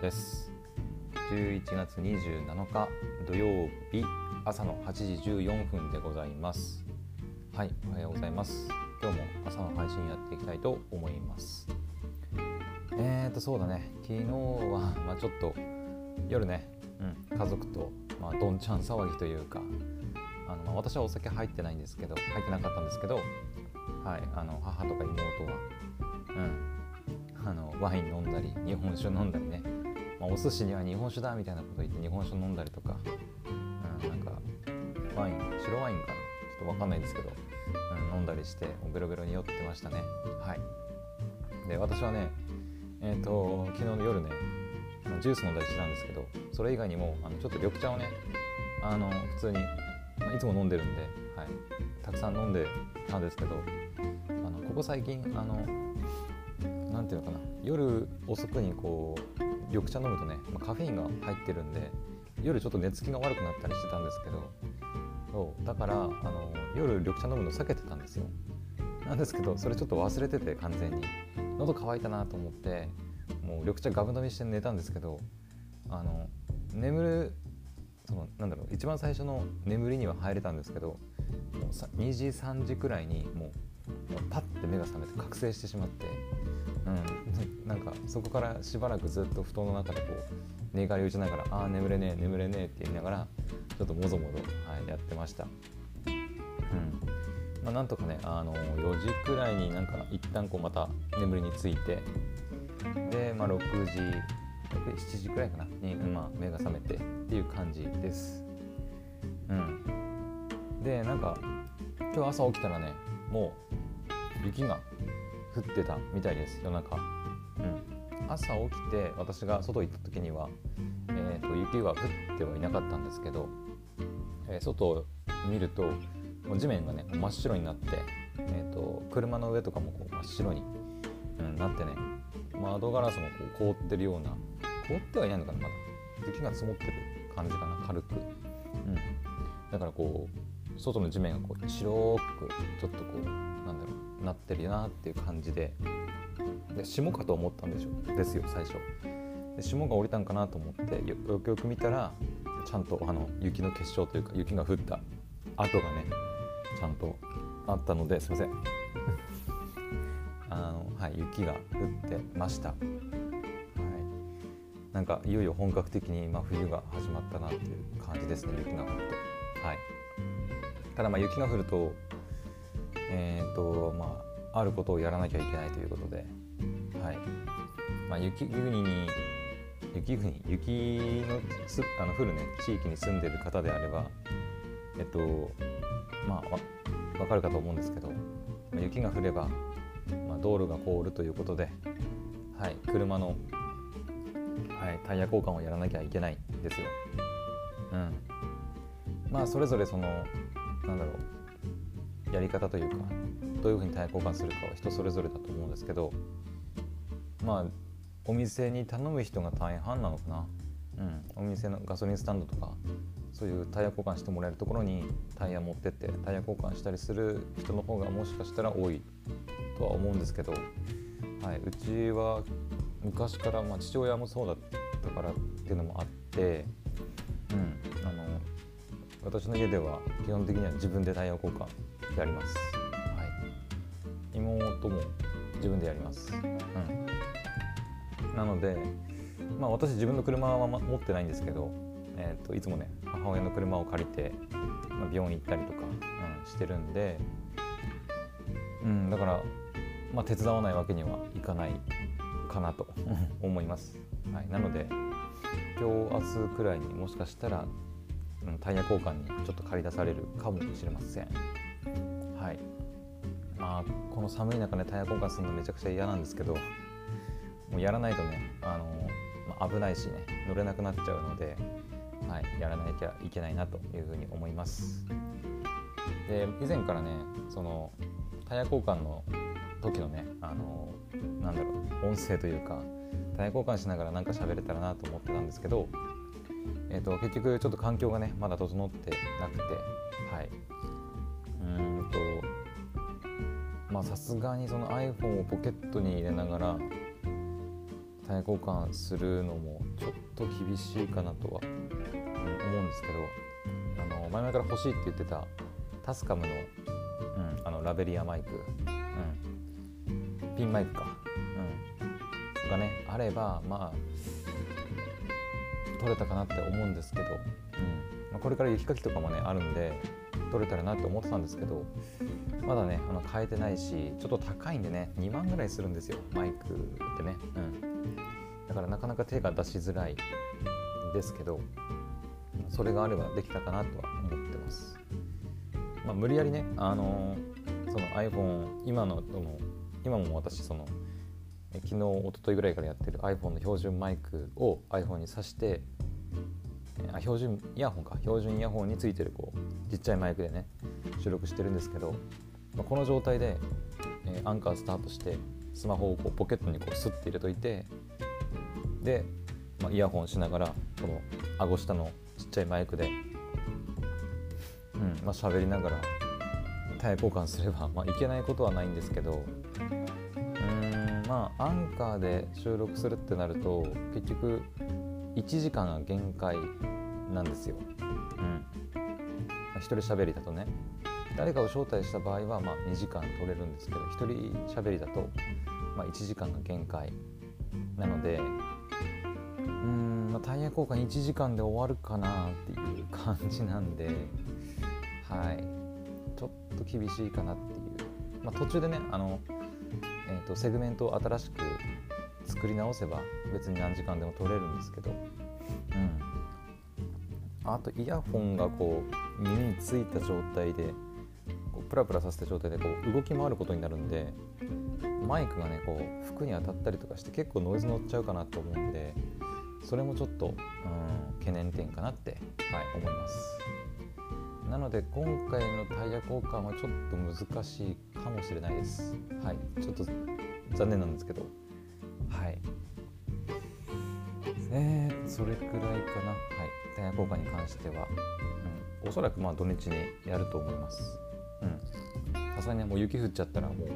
です。11月27日土曜日朝の8時14分でございます。はいおはようございます。今日も朝の配信やっていきたいと思います。えーとそうだね。昨日は まあちょっと夜ね、うん、家族とまあどんちゃん騒ぎというかあのまあ私はお酒入ってないんですけど入ってなかったんですけどはいあの母とか妹はうんあのワイン飲んだり日本酒飲んだりね、まあ、お寿司には日本酒だみたいなこと言って日本酒飲んだりとか、うん、なんかワイン白ワインかなちょっと分かんないんですけど、うん、飲んだりしてベロベロに酔ってましたね。はい。で私はねえっ、ー、と昨日の夜ねジュース飲んだりしてたんですけどそれ以外にもあのちょっと緑茶をねあの普通に、まあ、いつも飲んでるんで、はい、たくさん飲んでたんですけどあのここ最近あの何ていうのかな夜遅くにこう緑茶飲むとね、まあ、カフェインが入ってるんで夜ちょっと寝つきが悪くなったりしてたんですけどそうだからあの夜緑茶飲むの避けてたんですよ。なんですけどそれちょっと忘れてて完全に。喉乾いたなと思ってもう緑茶ガブ飲みして寝たんですけどあの眠るそのなんだろう一番最初の眠りには入れたんですけどもう2時3時くらいにもうパッて目が覚めて覚醒してしまってうん、なんかそこからしばらくずっと布団の中でこう寝返り打ちながら「ああ眠れねえ眠れねえ」って言いながらちょっともぞもぞ、はい、やってました。うんまあ、なんとかねあの4時くらいになんか一旦こうまた眠りについてで、まあ、6時7時くらいかなに、まあ、目が覚めてっていう感じです。うん、でなんか今日朝起きたらねもう雪が降ってたみたいです夜中、うん、朝起きて私が外行った時には、えーと、雪は降ってはいなかったんですけど、えー、外を見るともう地面がね真っ白になって、えーと、車の上とかもこう真っ白に、うん、なってね窓ガラスもこう凍ってるような凍ってはいないのかなまだ。雪が積もってる感じかな軽く、うん、だからこう外の地面がこう白くちょっとこうなんだろうなってるなっていう感じで。で霜かと思ったんでしょ？ですよ最初。で霜が降りたんかなと思ってよくよく見たらちゃんとあの雪の結晶というか雪が降った跡がねちゃんとあったのですいません。あの、はい、雪が降ってました、はい、なんかいよいよ本格的に真冬が始まったなっていう感じですね雪が降ると、はい、ただまあ雪が降るとえーとまあ、あることをやらなきゃいけないということで、はいまあ、雪国に雪国雪のすあの降る、ね、地域に住んでる方であれば、えっとまあ、わ分かるかと思うんですけど、まあ、雪が降れば、まあ、道路が凍るということで、はい、車の、はい、タイヤ交換をやらなきゃいけないんですよ。うん、まあそれぞれそのなんだろうやり方というかどういうふうにタイヤ交換するかは人それぞれだと思うんですけどまあお店に頼む人が大半なのかな、うん、お店のガソリンスタンドとかそういうタイヤ交換してもらえるところにタイヤ持ってってタイヤ交換したりする人の方がもしかしたら多いとは思うんですけど、はい、うちは昔から、まあ、父親もそうだったからっていうのもあって、うん、あの私の家では基本的には自分でタイヤ交換やります、はい、妹も自分でやります、うん、なのでまあ私自分の車は持ってないんですけど、えーと、いつもね母親の車を借りて、まあ、病院行ったりとか、うん、してるんで、うん、だから、まあ、手伝わないわけにはいかないかなと 思います、はい、なので今日明日くらいにもしかしたら、うん、タイヤ交換にちょっと借り出されるかもしれません。はい。まあこの寒い中ねタイヤ交換するのめちゃくちゃ嫌なんですけどもうやらないとねあの、まあ、危ないしね乗れなくなっちゃうので、はい、やらなきゃいけないなというふうに思います。で以前からねそのタイヤ交換の時のねあのなんだろう音声というかタイヤ交換しながら何か喋れたらなと思ってたんですけど、えーと、結局ちょっと環境がねまだ整ってなくてあさすがにその iPhone をポケットに入れながらタイヤ交換するのもちょっと厳しいかなとは、思うんですけどあの前々から欲しいって言ってたタスカムの,、うん、あのラベリアマイク、うん、ピンマイクか、うん、がねあればまあ取れたかなって思うんですけど、うん。まあ、これから雪かきとかもねあるんで取れたらなって思ってたんですけどまだねあの変えてないしちょっと高いんでね2万ぐらいするんですよマイクってね、うん、だからなかなか手が出しづらいですけどそれがあればできたかなとは思ってます、まあ、無理やりねあのその iPhone 今の今も私その昨日一昨日ぐらいからやってる iPhone の標準マイクを iPhone に挿してあ標準イヤホンか。標準イヤホンについてるこうちっちゃいマイクでね収録してるんですけど、まあ、この状態で、えー、アンカースタートしてスマホをこうポケットにこうスッて入れといてで、まあ、イヤホンしながらこの顎下のちっちゃいマイクでうんまあ喋りながらタイヤ交換すれば、まあ、いけないことはないんですけどうんまあアンカーで収録するってなると結局1時間が限界なんですよ。うん、一人喋りだとね誰かを招待した場合はまあ2時間取れるんですけど一人喋りだとまあ1時間が限界。なのでうん、まあ、タイヤ交換1時間で終わるかなっていう感じなんではい。ちょっと厳しいかなっていう、まあ、途中でねあの、えーとセグメントを新しく作り直せば別に何時間でも撮れるんですけど、うん、あとイヤホンがこう耳についた状態でプラプラさせた状態でこう動き回ることになるんでマイクがねこう服に当たったりとかして結構ノイズ乗っちゃうかなと思うんでそれもちょっと、うん、懸念点かなって、はい、思います。なので今回のタイヤ交換はちょっと難しいかもしれないです。はい、ちょっと残念なんですけど。はい。えー、それくらいかな。はい。タイヤ交換に関しては、うん、おそらくまあ土日にやると思いますさすがにもう雪降っちゃったらも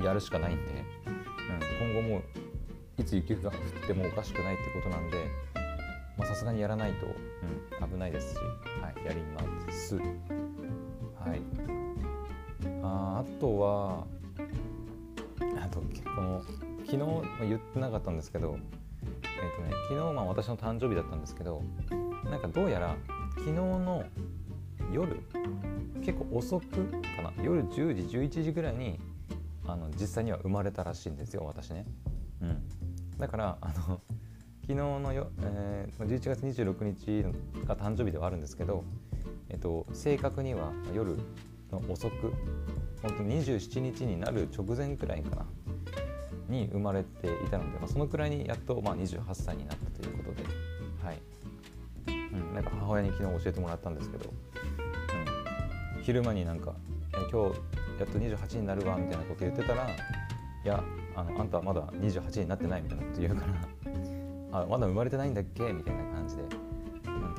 うやるしかないんで、うん、今後もいつ雪が降ってもおかしくないってことなんでさすがにやらないと、うん、危ないですし、はい、やります。はい。ああとはあとこの昨日まあ言ってなかったんですけど、えーとね、昨日まあ私の誕生日だったんですけどなんかどうやら昨日の夜結構遅くかな？夜10時11時ぐらいにあの実際には生まれたらしいんですよ私ね。うん、だからあの昨日のよ、えー、11月26日が誕生日ではあるんですけど、えっと、正確には夜の遅く本当に27日になる直前くらいかなに生まれていたので、まあ、そのくらいにやっとまあ28歳になったということで、はい。うん、なんか母親に昨日教えてもらったんですけど、昼間になんか「今日やっと28になるわ」みたいなこと言ってたら「いやあのあんたはまだ28になってない」みたいなこと言うから「あまだ生まれてないんだっけ?」みたいな感じで、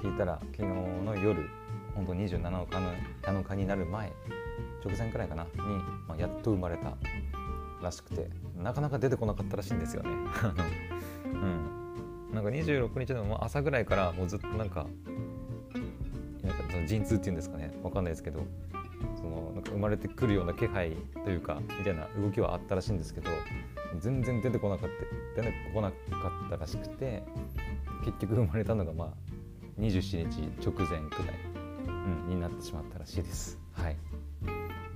聞いたら昨日の夜本当27日の7日になる前直前くらいかなに、まあ、やっと生まれたらしくてなかなか出てこなかったらしいんですよね。うん、なんか26日の朝ぐらいからもうずっとなんかその陣痛っていうんですかね。わかんないですけどそのなんか生まれてくるような気配というかみたいな動きはあったらしいんですけど全然出てこなかった出てこなかったらしくて結局生まれたのがまあ27日直前くらい、うん、になってしまったらしいです。はい。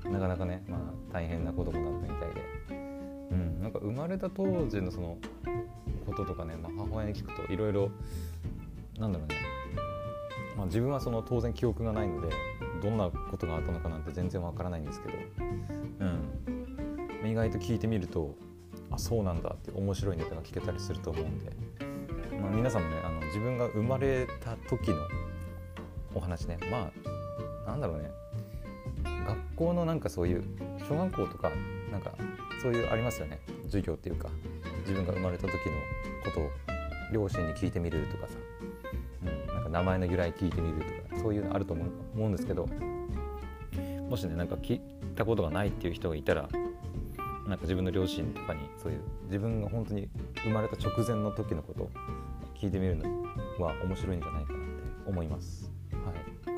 なかなかね、まあ、大変な子供だったみたいで、うん、なんか生まれた当時のそのこととかね、まあ、母親に聞くといろいろなんだろうね、まあ、自分はその当然記憶がないのでどんなことがあったのかなんて全然わからないんですけど、うん、意外と聞いてみるとあそうなんだって面白いネタが聞けたりすると思うんで、まあ、皆さんもねあの自分が生まれた時のお話ね。まあなんだろうね。学校のなんかそういう小学校とかなんかそういうありますよね。授業っていうか自分が生まれた時のことを両親に聞いてみるとかさ、名前の由来聞いてみるとかそういうのあると思うんですけどもしねなんか聞いたことがないっていう人がいたらなんか自分の両親とかにそういう自分が本当に生まれた直前の時のことを聞いてみるのは面白いんじゃないかなって思います。はい、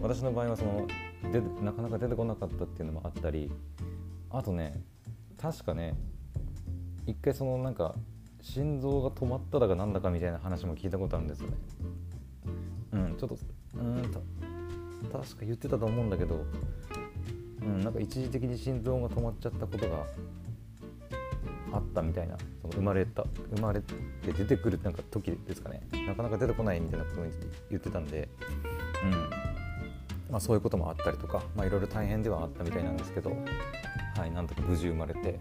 私の場合はそのでなかなか出てこなかったっていうのもあったりあとね確かね一回そのなんか心臓が止まっただかなんだかみたいな話も聞いたことあるんですよね。ちょっとうんた確か言ってたと思うんだけど、うん、なんか一時的に心臓が止まっちゃったことがあったみたいなその生まれた生まれて出てくるなんか時ですかね。なかなか出てこないみたいなことを言ってたんで、うん。まあ、そういうこともあったりとかいろいろ大変ではあったみたいなんですけど、はい、なんとか無事生まれて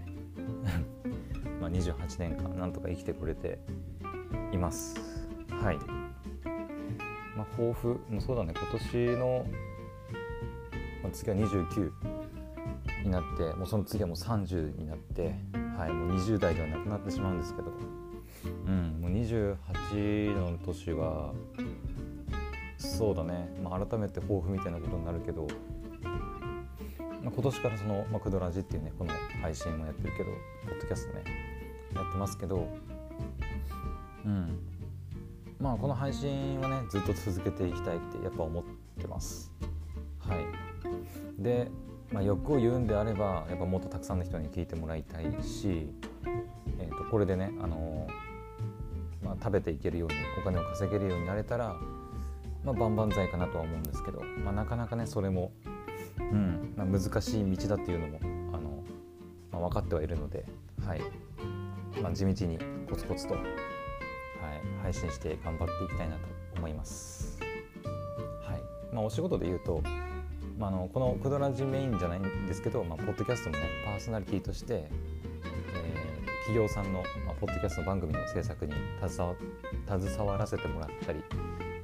ま28年間なんとか生きてこれています。はい。まあ、抱負もそうだね。今年の、まあ、次は29になってもうその次はもう30になってはい、もう20代ではなくなってしまうんですけど、うん、もう28の年はそうだね、まあ、改めて抱負みたいなことになるけど、まあ、今年からその、まあ、クドラジっていうねこの配信もやってるけどポッドキャストねやってますけど。うん。まあこの配信はねずっと続けていきたいってやっぱ思ってます。はい。でまあ、欲を言うんであればやっぱもっとたくさんの人に聞いてもらいたいし、えー、とこれでね、あのー、まあ、食べていけるようにお金を稼げるようになれたら、まあ、万々歳かなとは思うんですけど、まあ、なかなかねそれも、うんまあ、難しい道だっていうのも、あのまあ、分かってはいるので、はい。まあ、地道にコツコツと、はい、配信して頑張っていきたいなと思います。はいまあ、お仕事で言うとまあ、あのこのクドラジメインじゃないんですけど、まあ、ポッドキャストのねパーソナリティとして、えー、企業さんの、まあ、ポッドキャスト番組の制作に携わ携わらせてもらったり、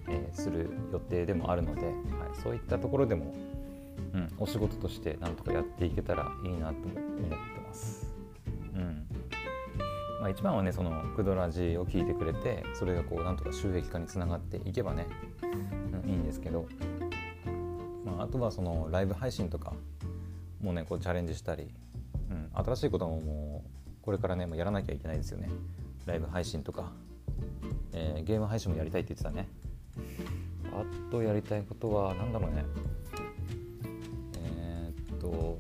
えー、する予定でもあるので、はい、そういったところでも、うん、お仕事としてなんとかやっていけたらいいなと思ってます。まあ、一番はねそのクドラジを聞いてくれてそれがこうなんとか収益化につながっていけばね、うん、いいんですけどまああとはそのライブ配信とかもねこうチャレンジしたり、うん、新しいことももうこれからねもうやらなきゃいけないですよね。ライブ配信とか、えー、ゲーム配信もやりたいって言ってたね。あとやりたいことは何だろうね。えー、っと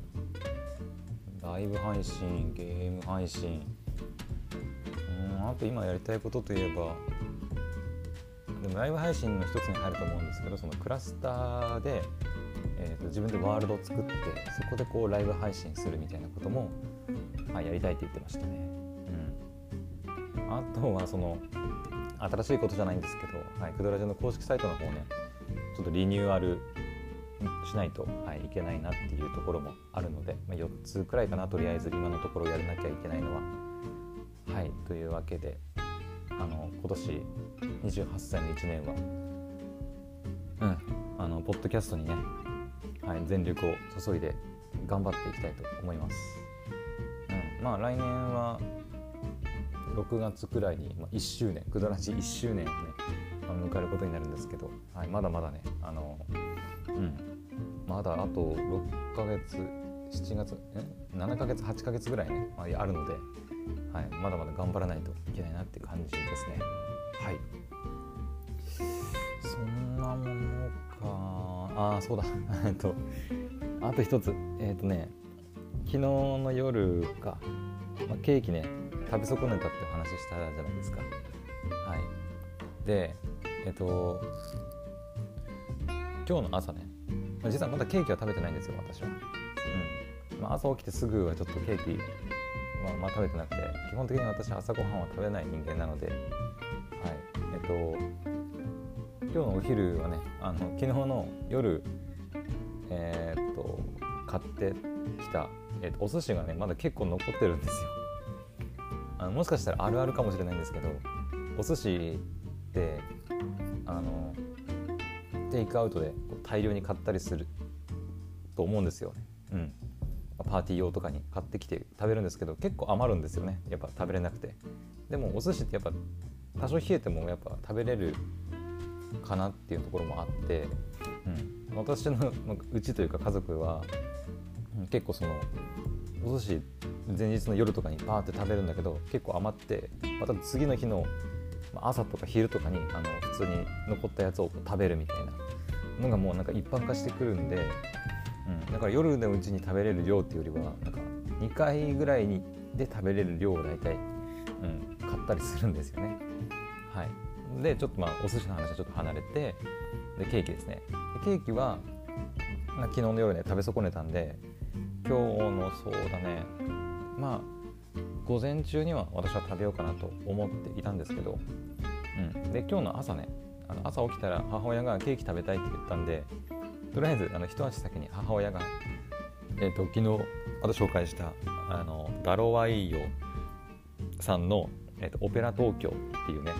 ライブ配信ゲーム配信。あと今やりたいことといえばでもライブ配信の一つに入ると思うんですけどそのクラスターでえーと、自分でワールドを作ってそこでこうライブ配信するみたいなことも、はい、やりたいって言ってましたね。うん、あとはその新しいことじゃないんですけど、はい、クドラジオの公式サイトの方ねちょっとリニューアルしないと、はい、いけないなっていうところもあるので、まあ、4つくらいかなとりあえず今のところやらなきゃいけないのは。はい。というわけであの今年28歳の1年はうん。あのポッドキャストにねはい、全力を注いで頑張っていきたいと思います。うん、まあ来年は6月くらいに、まあ、1周年くだらしい1周年をね、まあ、迎えることになるんですけど、はい、まだまだねあの、うん、まだあと6ヶ月7月え？7ヶ月8ヶ月ぐらいね、まあ、あるので、はい、まだまだ頑張らないといけないなって感じですね。はい。そんなものああそうだ。えっとあと一つ。えっ、ー、とね昨日の夜か、まあ、ケーキね食べ損ねたってお話したじゃないですか。はい。でえっ、ー、と今日の朝ね。実はまだケーキは食べてないんですよ私は。うん、まあ、朝起きてすぐはちょっとケーキはまあ食べてなくて基本的に私朝ごはんは食べない人間なのではい。えっ、と今日のお昼はねあの昨日の夜えー、っと買ってきた、え、っとお寿司がねまだ結構残ってるんですよ。あのもしかしたらあるあるかもしれないんですけどお寿司ってあのテイクアウトで大量に買ったりすると思うんですよ、うん、パーティー用とかに買ってきて食べるんですけど結構余るんですよね。やっぱ食べれなくて。でもお寿司ってやっぱ多少冷えてもやっぱ食べれるかなっていうところもあって、うん、私のうちというか家族は結構そのお寿司前日の夜とかにパーって食べるんだけど結構余ってまた次の日の朝とか昼とかにあの普通に残ったやつを食べるみたいなのがもうなんか一般化してくるんで、うん、だから夜のうちに食べれる量っていうよりはなんか2回ぐらいにで食べれる量を大体、うん、買ったりするんですよね。はい、でちょっとまあお寿司の話はちょっと離れてでケーキですね。ケーキは、まあ、昨日の夜ね食べ損ねたんで今日のそうだねまあ午前中には私は食べようかなと思っていたんですけど、うん、で今日の朝ねあの朝起きたら母親がケーキ食べたいって言ったんでとりあえずあの一足先に母親が、えーと、昨日私紹介したあのガロワイヨさんの、えーと、オペラ東京っていうね、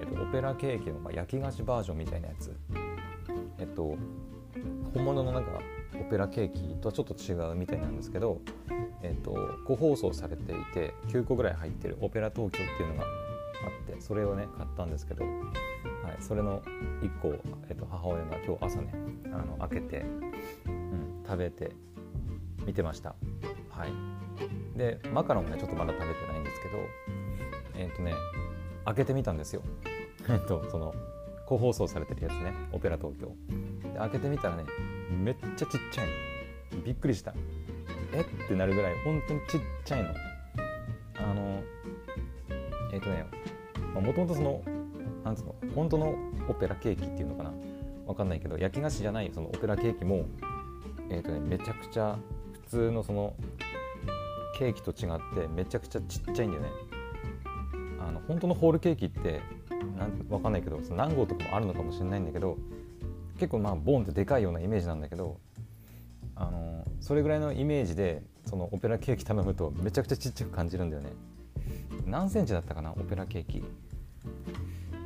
えーと、オペラケーキの、まあ、焼き菓子バージョンみたいなやつ。えっ、ー、と本物のなんかオペラケーキとはちょっと違うみたいなんですけど、えーと、個包装されていて9個ぐらい入ってるオペラ東京っていうのがあってそれをね買ったんですけど、はい、それの1個、えーと、母親が今日朝ねあの開けて、うん、食べて見てました。はい、でマカロンねちょっとまだ食べてないんですけどえっ、ー、とね開けてみたんですよ。えっとその個包装されてるやつねオペラ東京。で開けてみたらねめっちゃちっちゃいびっくりした。え？ってなるぐらい本当にちっちゃいの。あのえっ、ー、とねもともとそのなんつうの本当のオペラケーキっていうのかな？わかんないけど焼き菓子じゃないそのオペラケーキもえ、ー、とねめちゃくちゃ普通のそのケーキと違ってめちゃくちゃちっちゃいんだよね。あの本当のホールケーキってなんわかんないけどその何号とかもあるのかもしれないんだけど結構まあボーンってでかいようなイメージなんだけどあのそれぐらいのイメージでそのオペラケーキ頼むとめちゃくちゃちっちゃく感じるんだよね。何センチだったかな？オペラケーキ。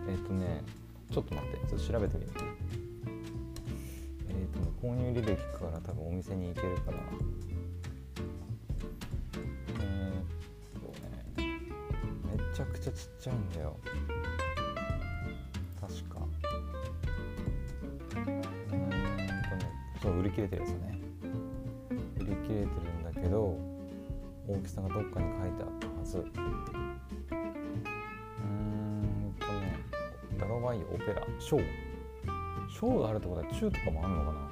えっ、ー、とねちょっと待ってちょっと調べてみるえっ、ー、とね購入履歴から多分お店に行けるから。えっ、とねめちゃくちゃちっちゃいんだよ。確か。うんとねそう売り切れてるやつね。売り切れてるんだけど大きさがどっかに書いてあったはず。ダロワイオペラ。ショー。ショーがあるってことは中とかもあるのかな？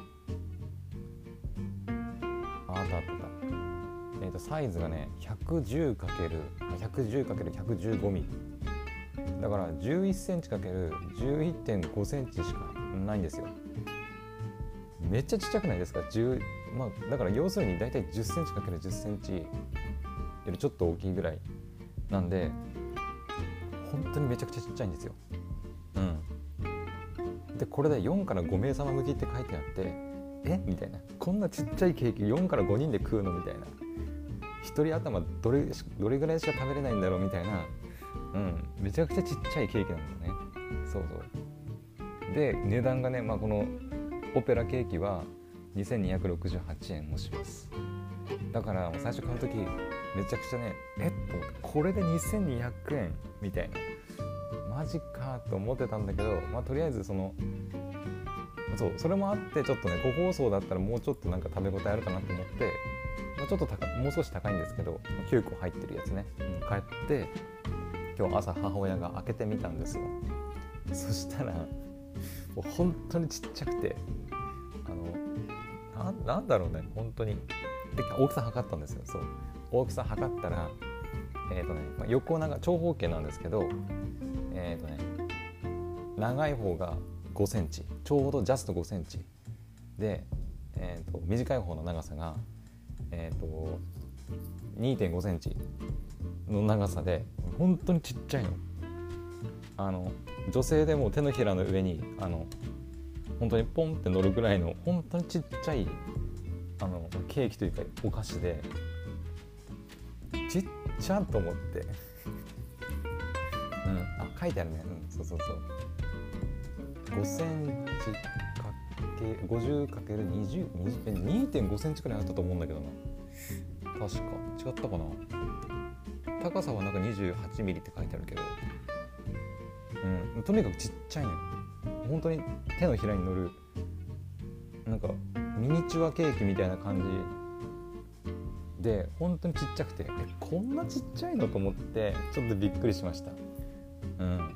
あったあったえっ、ー、とサイズがね 110×110×115 ミリ。だから11センチ ×11.5 センチしかないんですよ。めっちゃちっちゃくないですか？10、まあ、だから要するに大体1 0センチ ×1 0センチよりちょっと大きいぐらいなんで本当にめちゃくちゃちっちゃいんですよ。うん、でこれで4から5名様向きって書いてあってえ？みたいな。こんなちっちゃいケーキ4から5人で食うのみたいな。1人頭どれどれぐらいしか食べれないんだろうみたいな、うん、めちゃくちゃちっちゃいケーキなんだよね。そうそう。で値段がね、まあ、このオペラケーキは2268円もします。だから最初買う時めちゃくちゃねえっとこれで2200円みたいなマジかと思ってたんだけどまあとりあえずそのそうそれもあってちょっとね個包装だったらもうちょっとなんか食べ応えあるかなと思って、まあ、ちょっと高もう少し高いんですけど9個入ってるやつね、うん、買って今日朝母親が開けてみたんですよ。そしたらもう本当にちっちゃくてあのななんだろうね本当に。で大きさ測ったんですよ。そう。大きさ測ったらえっ、ー、とね、まあ、横長長方形なんですけどえっ、ー、とね長い方が5センチちょうどジャスト5センチで、えーと、短い方の長さが、えーと、2.5センチの長さで本当にちっちゃいの。あの女性でも手のひらの上にあの本当にポンって乗るぐらいの本当にちっちゃいあのケーキというかお菓子でちっちゃと思って書いてあるね。うんそうそうそう。5センチかけ 50×20 2.5センチくらいあったと思うんだけどな。確か。違ったかな？高さはなんか28ミリって書いてあるけど。うん、とにかくちっちゃいのよ本当に手のひらに乗るなんかミニチュアケーキみたいな感じ。で本当にちっちゃくて。えこんなちっちゃいの？と思ってちょっとびっくりしました。うん。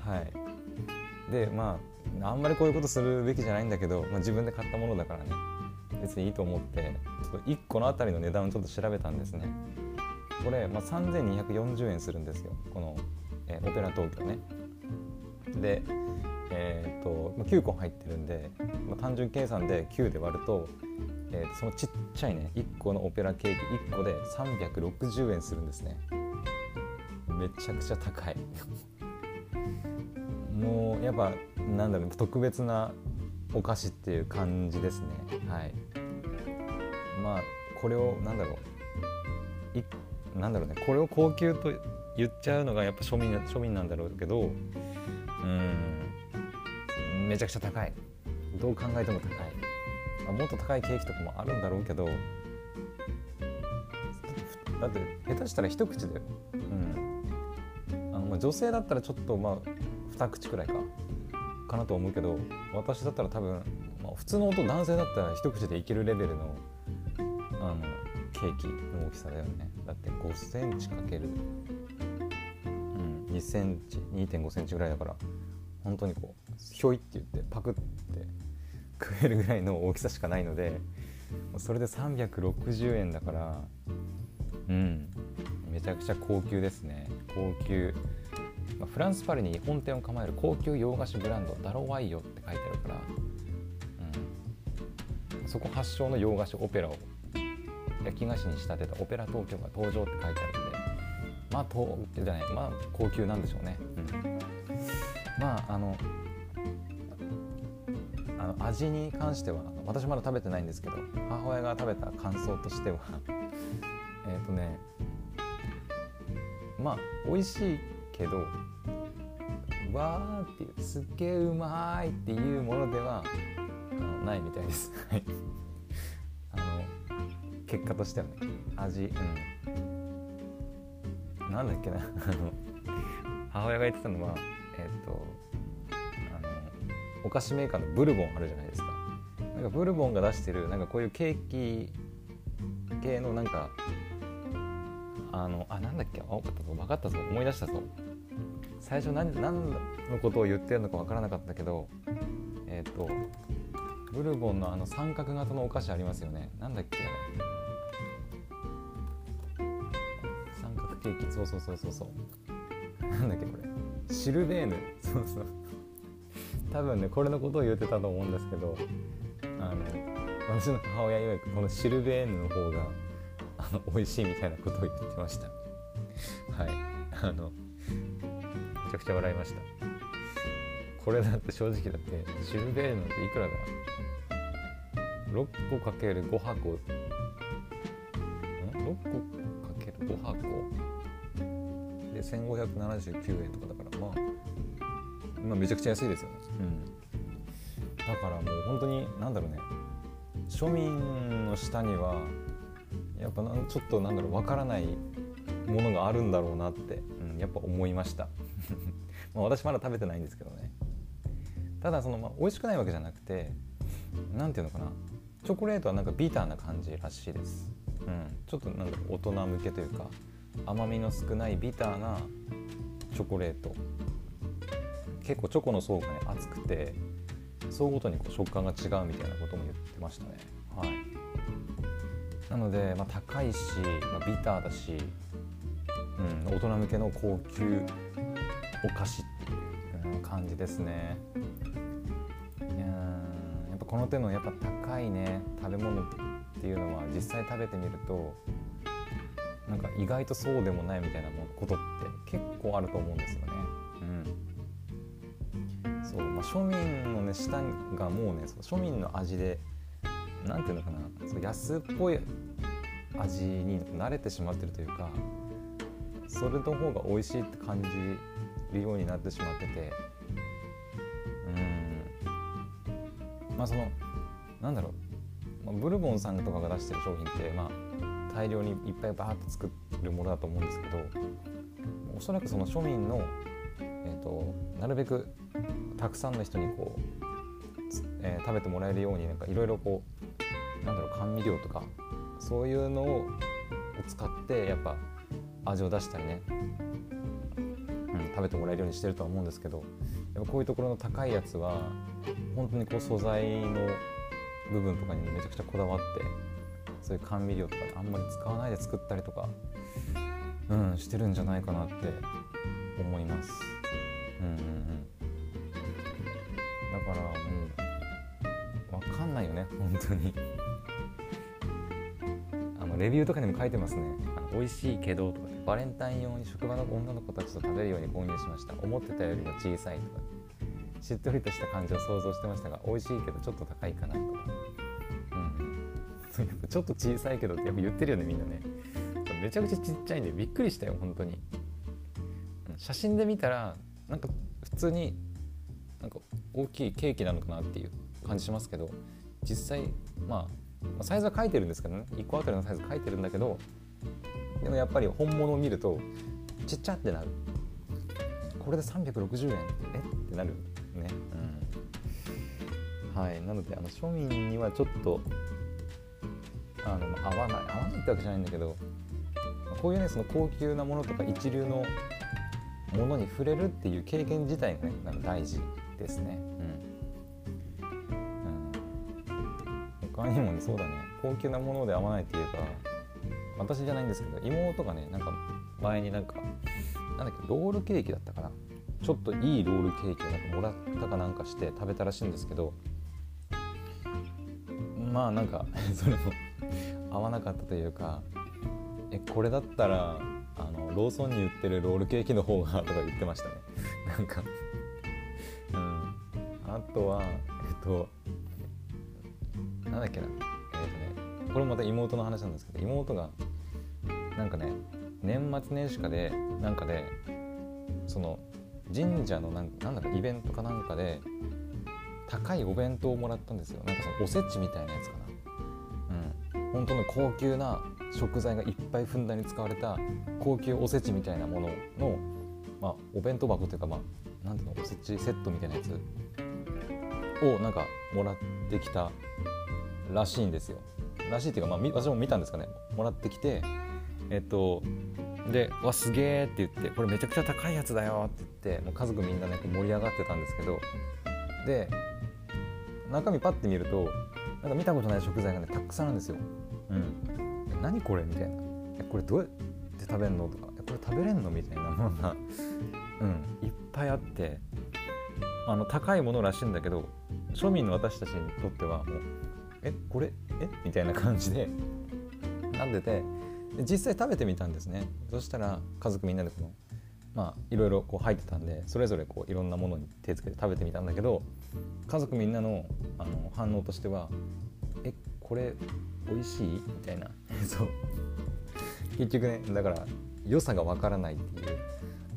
はい。でまああんまりこういうことするべきじゃないんだけど、まあ、自分で買ったものだからね。別にいいと思ってちょっと1個のあたりの値段をちょっと調べたんですね。これ、まあ、3240円するんですよ。この、えー、オペラ東京ね。でえーと、と9個入ってるんで、まあ、単純計算で9で割ると,、えー、とそのちっちゃいね1個のオペラケーキ1個で360円するんですね。めちゃくちゃ高い。もうやっぱなんだろう特別なお菓子っていう感じですね。はい。まあこれをなんだろう。いなんだろうね。これを高級と言っちゃうのがやっぱ庶民庶民なんだろうけどうんめちゃくちゃ高い。どう考えても高い、まあ、もっと高いケーキとかもあるんだろうけどだって下手したら一口でうんあの、まあ、女性だったらちょっとまあ二口くらいかかなと思うけど私だったら多分、まあ、普通の音男性だったら一口でいけるレベルのあのケーキの大きさだよね。だって5センチかける。2センチ2.5センチぐらいだから本当にこうひょいって言ってパクって食えるぐらいの大きさしかないのでそれで360円だからうんめちゃくちゃ高級ですね。高級。まあ、フランス・パリに本店を構える高級洋菓子ブランドダロワイヨって書いてあるから、うん、そこ発祥の洋菓子オペラを焼き菓子に仕立てたオペラ東京が登場って書いてあるんでまあ東じゃないまあ高級なんでしょうね、うん、まああのあの味に関しては私まだ食べてないんですけど母親が食べた感想としては えっとねまあ美味しいけどわーっていうすっげえうまいっていうものではあのないみたいです。あの結果としてはね味うん。なんだっけなあの母親が言ってたのはえっ、とあのお菓子メーカーのブルボンあるじゃないですか。なんかブルボンが出してるなんかこういうケーキ系のなんかあのあなんだっけあ分かったぞ分かったぞ思い出したぞ。最初何何のことを言ってるのか分からなかったけどえっ、ー、とブルボンのあの三角型のお菓子ありますよね。なんだっけ？三角ケーキそうそうそうそうそう。なんだっけこれ？シルベーヌ。そうそう。多分ねこれのことを言ってたと思うんですけどあの私の母親曰くこのシルベーヌの方があの美味しいみたいなことを言ってました。はい。あのちゃくちゃ笑いました。これだって正直だってシルベールなんていくらだ？6個かける5箱。ん？6個かける5箱？で1579円とかだからまあまあめちゃくちゃ安いですよね。うん。だからもう本当に何だろうね。庶民の下にはやっぱちょっとなんだろうわからないものがあるんだろうなって、うん、やっぱ思いましたまあ私まだ食べてないんですけどね。ただその、まあ、美味しくないわけじゃなくて何ていうのかな。チョコレートはなんかビターな感じらしいです、うん、ちょっとなんだろう大人向けというか甘みの少ないビターなチョコレート。結構チョコの層がね厚くて層ごとにこう食感が違うみたいなことも言ってましたね。はい。なので、まあ、高いし、まあ、ビターだし、うん、大人向けの高級お菓子っていう感じですねいややっぱこの手のやっぱ高いね食べ物っていうのは実際食べてみるとなんか意外とそうでもないみたいなことって結構あると思うんですよね。そうまあ、庶民のね舌がもうね庶民の味で何ていうのかなそう安っぽい味に慣れてしまってるというかそれの方が美味しいって感じるようになってしまってて。うん。まあそのなんだろう、まあ、ブルボンさんとかが出してる商品ってまあ大量にいっぱいバーッと作るものだと思うんですけどおそらくその庶民の、えーと、なるべくたくさんの人にこう、えー、食べてもらえるようになんかいろいろこうなんだろう甘味料とかそういうのを使ってやっぱ味を出したりね、食べてもらえるようにしてるとは思うんですけどやっぱこういうところの高いやつは本当にこう素材の部分とかにめちゃくちゃこだわってそういう甘味料とかあんまり使わないで作ったりとか、うん、してるんじゃないかなって思います。うんうんうん、だからもう分かんないよね本当に。あのレビューとかにも書いてますね「美味しいけど」とか、ね「バレンタイン用に職場の女の子たちと食べるように購入しました。思ってたよりも小さい」とか、ね。しっとりとした感じを想像してましたが美味しいけどちょっと高いかなとか、うん、ちょっと小さいけどってやっぱ言ってるよねみんなね。めちゃくちゃちっちゃいんでびっくりしたよ本当に。写真で見たらなんか普通になんか大きいケーキなのかなっていう感じしますけど実際まあサイズは書いてるんですけどね。1個あたりのサイズ書いてるんだけどでもやっぱり本物を見るとちっちゃってなる。これで360円えってなる。ね、うん、はい。なのであの庶民にはちょっとあの合わない。合わないってわけじゃないんだけどこういうねその高級なものとか一流のものに触れるっていう経験自体がね大事ですね。うん、うん、他にもねそうだね。高級なもので合わないっていうか私じゃないんですけど妹がねなんか前になんかなんだっけロールケーキだったかな。ちょっといいロールケーキをなんかもらったかなんかして食べたらしいんですけどまあなんか それも合わなかったというかえこれだったらあのローソンに売ってるロールケーキの方がとか言ってましたね。なんかうん。あとはえっとなんだっけな。えっ、とねこれもまた妹の話なんですけど妹がなんかね年末年始かでなんかでその神社のなんなんだかイベントかなんかで高いお弁当をもらったんですよ。なんかそのおせちみたいなやつかな。うん。本当の高級な食材がいっぱいふんだんに使われた高級おせちみたいなものの、まあ、お弁当箱というか、まあ、なんていうのおせちセットみたいなやつをなんかもらってきたらしいんですよ。らしいっていうか、まあ、私も見たんですかね。もらってきてえっとで「わすげえ」って言って「これめちゃくちゃ高いやつだよ」って言ってもう家族みんなね盛り上がってたんですけどで中身パッて見るとなんか見たことない食材がねたくさんあるんですよ。うん、何これみたいな「これどうやって食べんの?」とか「これ食べれんの?」みたいなものが、うん、いっぱいあってあの高いものらしいんだけど庶民の私たちにとってはもう「えこれえ？みたいな感じでなってて実際食べてみたんですね。そしたら家族みんなでこのまあいろいろこう入ってたんでそれぞれこういろんなものに手つけて食べてみたんだけど家族みんなのあの反応としては「えこれ美味しい?」みたいな。そう。結局ねだから良さがわからないっていう、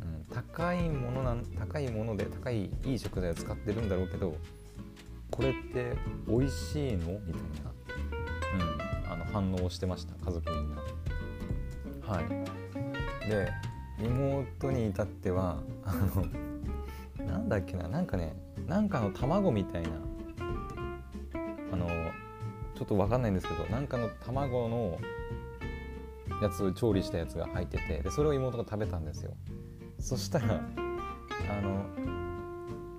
うん、高いものなん高いもので高いいい食材を使ってるんだろうけどこれって美味しいの？みたいな、うん、あの反応をしてました。家族みんな。はい。で妹に至ってはあのなんだっけななんかねなんかの卵みたいなあのちょっと分かんないんですけどなんかの卵のやつ調理したやつが入っててでそれを妹が食べたんですよ。そしたらあの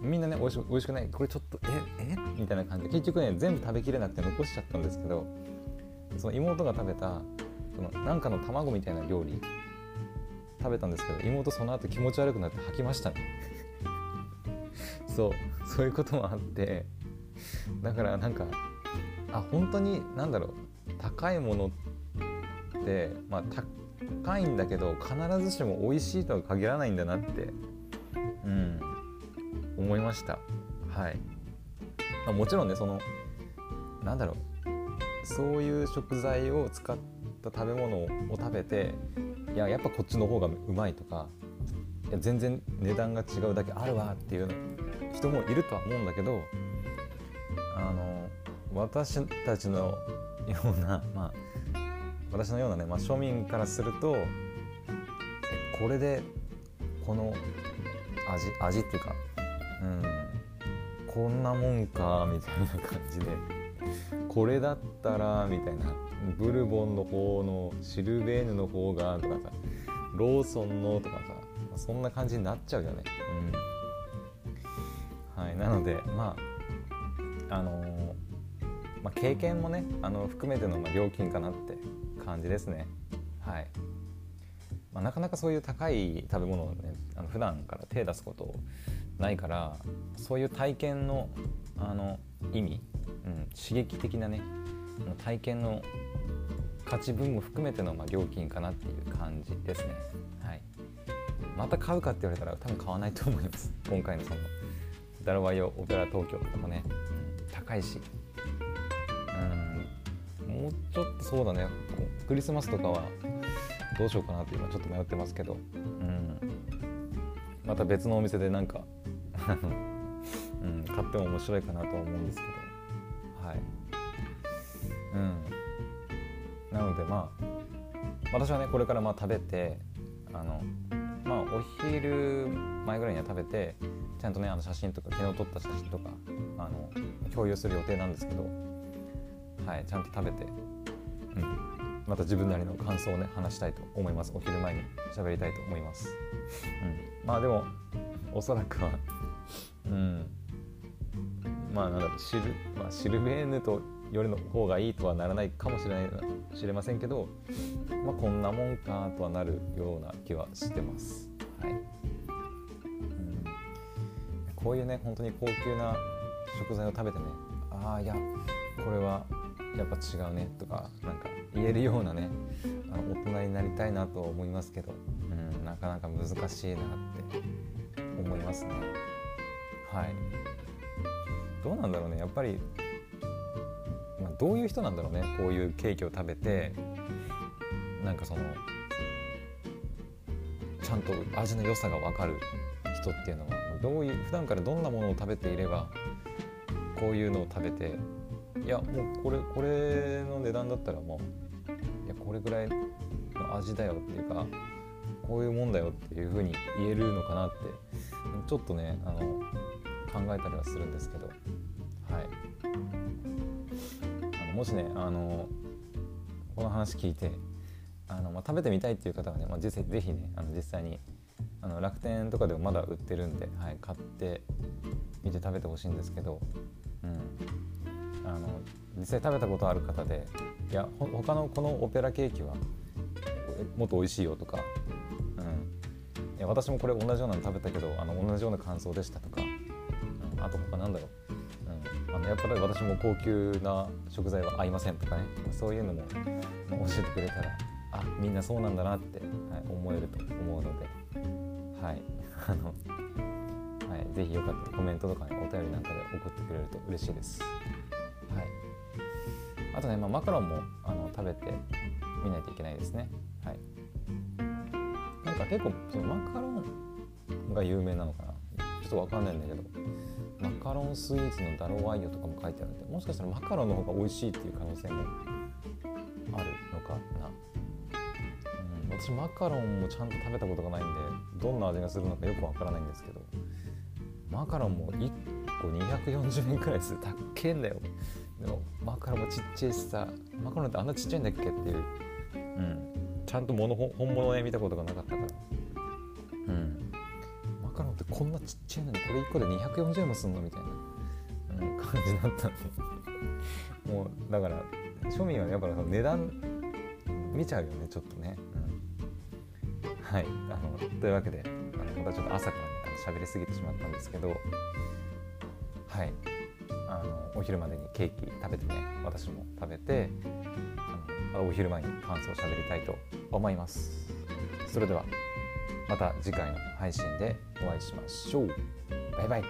みんなねおいしおいしくないこれちょっとええ？みたいな感じで結局ね全部食べきれなくて残しちゃったんですけどその妹が食べたそのなんかの卵みたいな料理食べたんですけど妹その後気持ち悪くなって吐きましたね。そうそういうこともあってだからなんかあ本当に何だろう高いものってまあ高いんだけど必ずしも美味しいとは限らないんだなってうん思いました。はい、まあ、もちろんねそのなんだろうそういう食材を使ってった食べ物を食べていややっぱこっちの方がうまいとかいや全然値段が違うだけあるわっていう人もいるとは思うんだけどあの私たちのような、まあ、私のようなね、まあ、庶民からするとこれでこの味味っていうかうんこんなもんかみたいな感じでこれだったらみたいな。ブルボンの方のシルベーヌの方がとかさ。ローソンのとかさ。そんな感じになっちゃうよね。うん、はい、なのでまああのー、まあ、経験もねあの含めてのま料金かなって感じですね。はい。まあ、なかなかそういう高い食べ物をねあの普段から手出すことないからそういう体験のあの意味、うん、刺激的なね体験の価値分も含めてのまあ料金かなっていう感じですね。はい、また買うかって言われたら多分買わないと思います。今回のそのダルワイオオペラ東京とかもね、うん、高いし、うん、もうちょっとそうだね。クリスマスとかはどうしようかなって今ちょっと迷ってますけど、うん、また別のお店でなんか うん、買っても面白いかなと思うんですけど。なのでまあ私はねこれからまあ食べてあのまあお昼前ぐらいには食べてちゃんとねあの写真とか昨日撮った写真とかあの共有する予定なんですけどはいちゃんと食べて、うん、また自分なりの感想をね話したいと思います。お昼前に喋りたいと思います、うん、まあでもおそらくはうんまあなんだろうシル,、まあ、シルベーヌとよりの方がいいとはならないかもしれない知れませんけど、まあ、こんなもんかとはなるような気はしてます。はいうん、こういうね本当に高級な食材を食べてねああいやこれはやっぱ違うねとかなんか言えるようなねあの大人になりたいなと思いますけど、うん、なかなか難しいなって思いますね。はいどうなんだろうねやっぱり、どういう人なんだろうね。こういうケーキを食べてなんかそのちゃんと味の良さが分かる人っていうのはどういう普段からどんなものを食べていればこういうのを食べていやもうこれこれの値段だったらもういやこれぐらいの味だよっていうかこういうもんだよっていうふうに言えるのかなってちょっとねあの考えたりはするんですけど、はい、もしねあのこの話聞いてあの、まあ、食べてみたいっていう方はね、まあ、実際ぜひねあの実際にあの楽天とかでもまだ売ってるんで、はい、買ってみて食べてほしいんですけど、うん、あの実際食べたことある方でいやほ他のこのオペラケーキはもっと美味しいよとか、うん、いや私もこれ同じようなの食べたけどあの同じような感想でしたとかうん。あと他なんだろう、やっぱり私も高級な食材は合いませんとかね。そういうのも教えてくれたらあみんなそうなんだなって、はい、思えると思うので。はい。あのはい、ぜひよかったらコメントとかねお便りなんかで送ってくれると嬉しいです。はい、あとね、まあ、マカロンもあの食べてみないといけないですね。はい、なんか結構そのマカロンが有名なのかな。ちょっとわかんないんだけど。マカロンスイーツのダロワイヨとかも書いてあるんでもしかしたらマカロンの方が美味しいっていう可能性もあるのかな、うん、私マカロンもちゃんと食べたことがないんでどんな味がするのかよくわからないんですけどマカロンも1個240円くらいするたっけんだよ。でもマカロンもちっちゃいしさマカロンってあんなちっちゃいんだっけっていう、うん、ちゃんと物本物で見たことがなかったから。ってこんなちっちゃいのにこれ1個で240円もすんのみたいな、うん、感じだったんで。もうだから庶民はやっぱ値段見ちゃうよねちょっとね、うん、はい。あのというわけであのまたちょっと朝からね喋りすぎてしまったんですけど。はい。あのお昼までにケーキ食べてね私も食べてあのお昼前に感想を喋りたいと思います。それでは。また次回の配信でお会いしましょう。バイバイ。